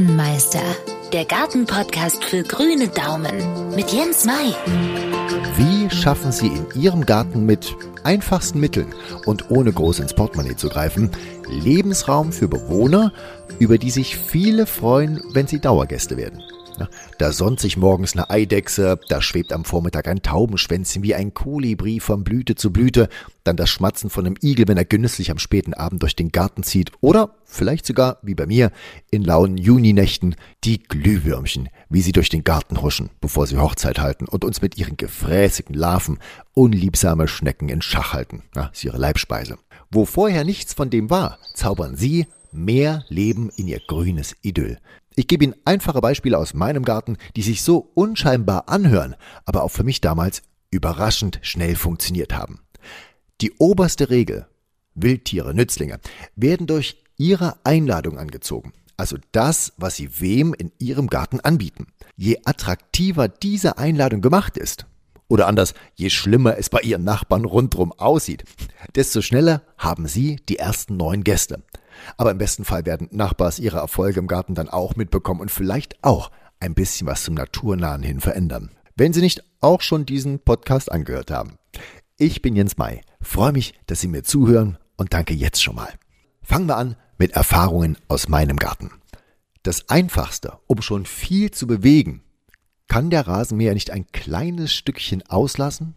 Gartenmeister, der Gartenpodcast für grüne Daumen mit Jens Mai. Wie schaffen Sie in Ihrem Garten mit einfachsten Mitteln und ohne groß ins Portemonnaie zu greifen, Lebensraum für Bewohner, über die sich viele freuen, wenn sie Dauergäste werden? Da sonnt sich morgens eine Eidechse, da schwebt am Vormittag ein Taubenschwänzchen wie ein Kolibri von Blüte zu Blüte, dann das Schmatzen von einem Igel, wenn er genüsslich am späten Abend durch den Garten zieht, oder vielleicht sogar, wie bei mir, in lauen Juninächten, die Glühwürmchen, wie sie durch den Garten huschen, bevor sie Hochzeit halten und uns mit ihren gefräßigen Larven unliebsame Schnecken in Schach halten. Ja, ist ihre Leibspeise. Wo vorher nichts von dem war, zaubern sie mehr Leben in ihr grünes Idyll. Ich gebe Ihnen einfache Beispiele aus meinem Garten, die sich so unscheinbar anhören, aber auch für mich damals überraschend schnell funktioniert haben. Die oberste Regel, Wildtiere, Nützlinge, werden durch ihre Einladung angezogen. Also das, was sie wem in ihrem Garten anbieten. Je attraktiver diese Einladung gemacht ist, oder anders, je schlimmer es bei ihren Nachbarn rundrum aussieht, desto schneller haben sie die ersten neun Gäste. Aber im besten Fall werden Nachbars ihre Erfolge im Garten dann auch mitbekommen und vielleicht auch ein bisschen was zum Naturnahen hin verändern. Wenn Sie nicht auch schon diesen Podcast angehört haben. Ich bin Jens May, freue mich, dass Sie mir zuhören und danke jetzt schon mal. Fangen wir an mit Erfahrungen aus meinem Garten. Das Einfachste, um schon viel zu bewegen, kann der Rasenmäher nicht ein kleines Stückchen auslassen?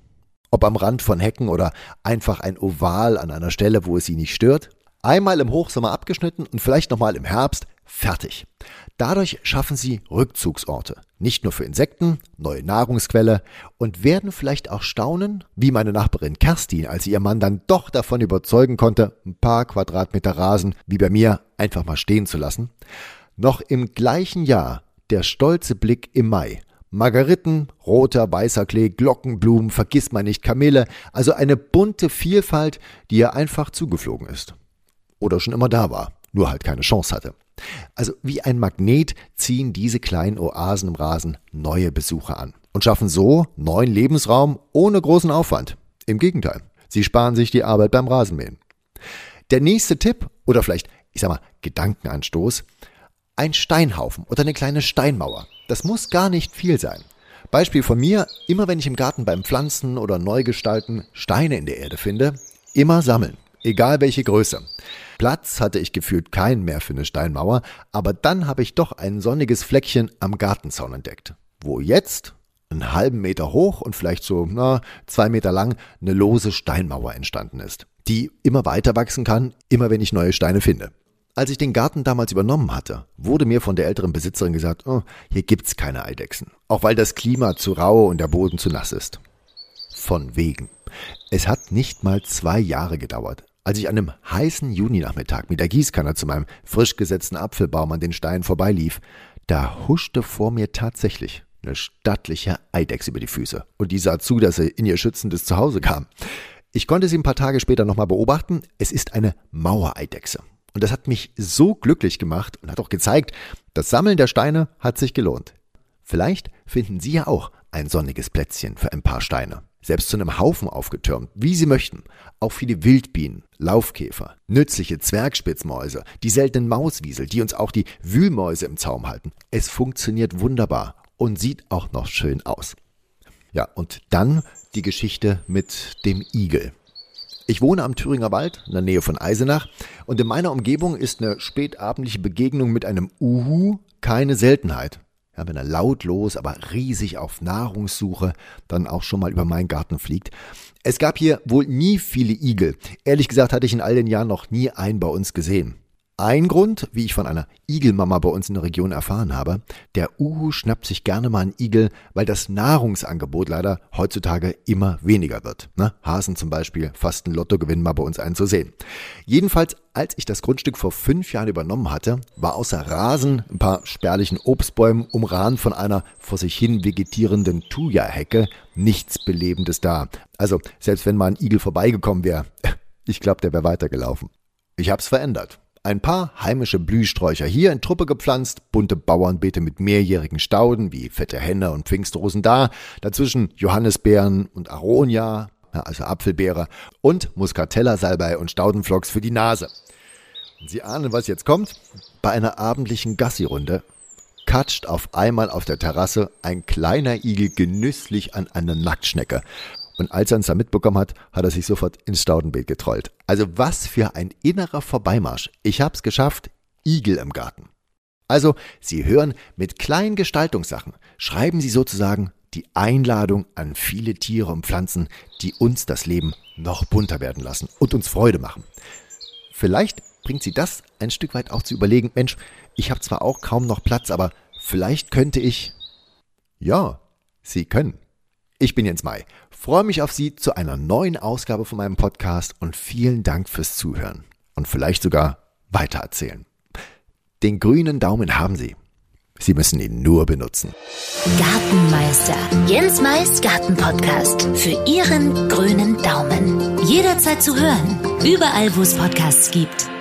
Ob am Rand von Hecken oder einfach ein Oval an einer Stelle, wo es Sie nicht stört? Einmal im Hochsommer abgeschnitten und vielleicht nochmal im Herbst fertig. Dadurch schaffen sie Rückzugsorte, nicht nur für Insekten, neue Nahrungsquelle und werden vielleicht auch staunen, wie meine Nachbarin Kerstin, als sie ihr Mann dann doch davon überzeugen konnte, ein paar Quadratmeter Rasen wie bei mir einfach mal stehen zu lassen. Noch im gleichen Jahr der stolze Blick im Mai. Margeriten, roter, weißer Klee, Glockenblumen, vergiss mal nicht Kamille, also eine bunte Vielfalt, die ihr einfach zugeflogen ist oder schon immer da war, nur halt keine Chance hatte. Also wie ein Magnet ziehen diese kleinen Oasen im Rasen neue Besucher an und schaffen so neuen Lebensraum ohne großen Aufwand. Im Gegenteil, sie sparen sich die Arbeit beim Rasenmähen. Der nächste Tipp oder vielleicht, ich sag mal, Gedankenanstoß, ein Steinhaufen oder eine kleine Steinmauer. Das muss gar nicht viel sein. Beispiel von mir, immer wenn ich im Garten beim Pflanzen oder Neugestalten Steine in der Erde finde, immer sammeln, egal welche Größe. Platz hatte ich gefühlt keinen mehr für eine Steinmauer, aber dann habe ich doch ein sonniges Fleckchen am Gartenzaun entdeckt, wo jetzt einen halben Meter hoch und vielleicht so na, zwei Meter lang eine lose Steinmauer entstanden ist, die immer weiter wachsen kann, immer wenn ich neue Steine finde. Als ich den Garten damals übernommen hatte, wurde mir von der älteren Besitzerin gesagt, oh, hier gibt's keine Eidechsen, auch weil das Klima zu rau und der Boden zu nass ist. Von wegen. Es hat nicht mal zwei Jahre gedauert, als ich an einem heißen Juninachmittag mit der Gießkanne zu meinem frisch gesetzten Apfelbaum an den Steinen vorbeilief, da huschte vor mir tatsächlich eine stattliche Eidechse über die Füße. Und die sah zu, dass sie in ihr schützendes Zuhause kam. Ich konnte sie ein paar Tage später nochmal beobachten. Es ist eine Mauereidechse. Und das hat mich so glücklich gemacht und hat auch gezeigt, das Sammeln der Steine hat sich gelohnt. Vielleicht finden Sie ja auch ein sonniges Plätzchen für ein paar Steine selbst zu einem Haufen aufgetürmt, wie sie möchten. Auch viele Wildbienen, Laufkäfer, nützliche Zwergspitzmäuse, die seltenen Mauswiesel, die uns auch die Wühlmäuse im Zaum halten. Es funktioniert wunderbar und sieht auch noch schön aus. Ja, und dann die Geschichte mit dem Igel. Ich wohne am Thüringer Wald in der Nähe von Eisenach und in meiner Umgebung ist eine spätabendliche Begegnung mit einem Uhu keine Seltenheit ja, wenn er lautlos, aber riesig auf Nahrungssuche dann auch schon mal über meinen Garten fliegt. Es gab hier wohl nie viele Igel. Ehrlich gesagt hatte ich in all den Jahren noch nie einen bei uns gesehen. Ein Grund, wie ich von einer Igelmama bei uns in der Region erfahren habe, der Uhu schnappt sich gerne mal einen Igel, weil das Nahrungsangebot leider heutzutage immer weniger wird. Ne? Hasen zum Beispiel, fast ein Lottogewinn mal bei uns einen zu sehen. Jedenfalls, als ich das Grundstück vor fünf Jahren übernommen hatte, war außer Rasen, ein paar spärlichen Obstbäumen umrahmt von einer vor sich hin vegetierenden Thuja-Hecke nichts Belebendes da. Also, selbst wenn mal ein Igel vorbeigekommen wäre, ich glaube, der wäre weitergelaufen. Ich hab's verändert. Ein paar heimische Blühsträucher hier in Truppe gepflanzt, bunte Bauernbeete mit mehrjährigen Stauden wie fette Henne und Pfingstrosen da, dazwischen Johannisbeeren und Aronia, also Apfelbeere und Muscatella-Salbei und Staudenflocks für die Nase. Sie ahnen, was jetzt kommt? Bei einer abendlichen Gassi-Runde katscht auf einmal auf der Terrasse ein kleiner Igel genüsslich an einer Nacktschnecke. Und als er uns da mitbekommen hat, hat er sich sofort ins Staudenbeet getrollt. Also was für ein innerer Vorbeimarsch. Ich hab's geschafft. Igel im Garten. Also, Sie hören, mit kleinen Gestaltungssachen schreiben Sie sozusagen die Einladung an viele Tiere und Pflanzen, die uns das Leben noch bunter werden lassen und uns Freude machen. Vielleicht bringt Sie das ein Stück weit auch zu überlegen, Mensch, ich habe zwar auch kaum noch Platz, aber vielleicht könnte ich. Ja, Sie können. Ich bin Jens Mai, freue mich auf Sie zu einer neuen Ausgabe von meinem Podcast und vielen Dank fürs Zuhören und vielleicht sogar weitererzählen. Den grünen Daumen haben Sie. Sie müssen ihn nur benutzen. Gartenmeister. Jens Mais Gartenpodcast. Für Ihren grünen Daumen. Jederzeit zu hören. Überall, wo es Podcasts gibt.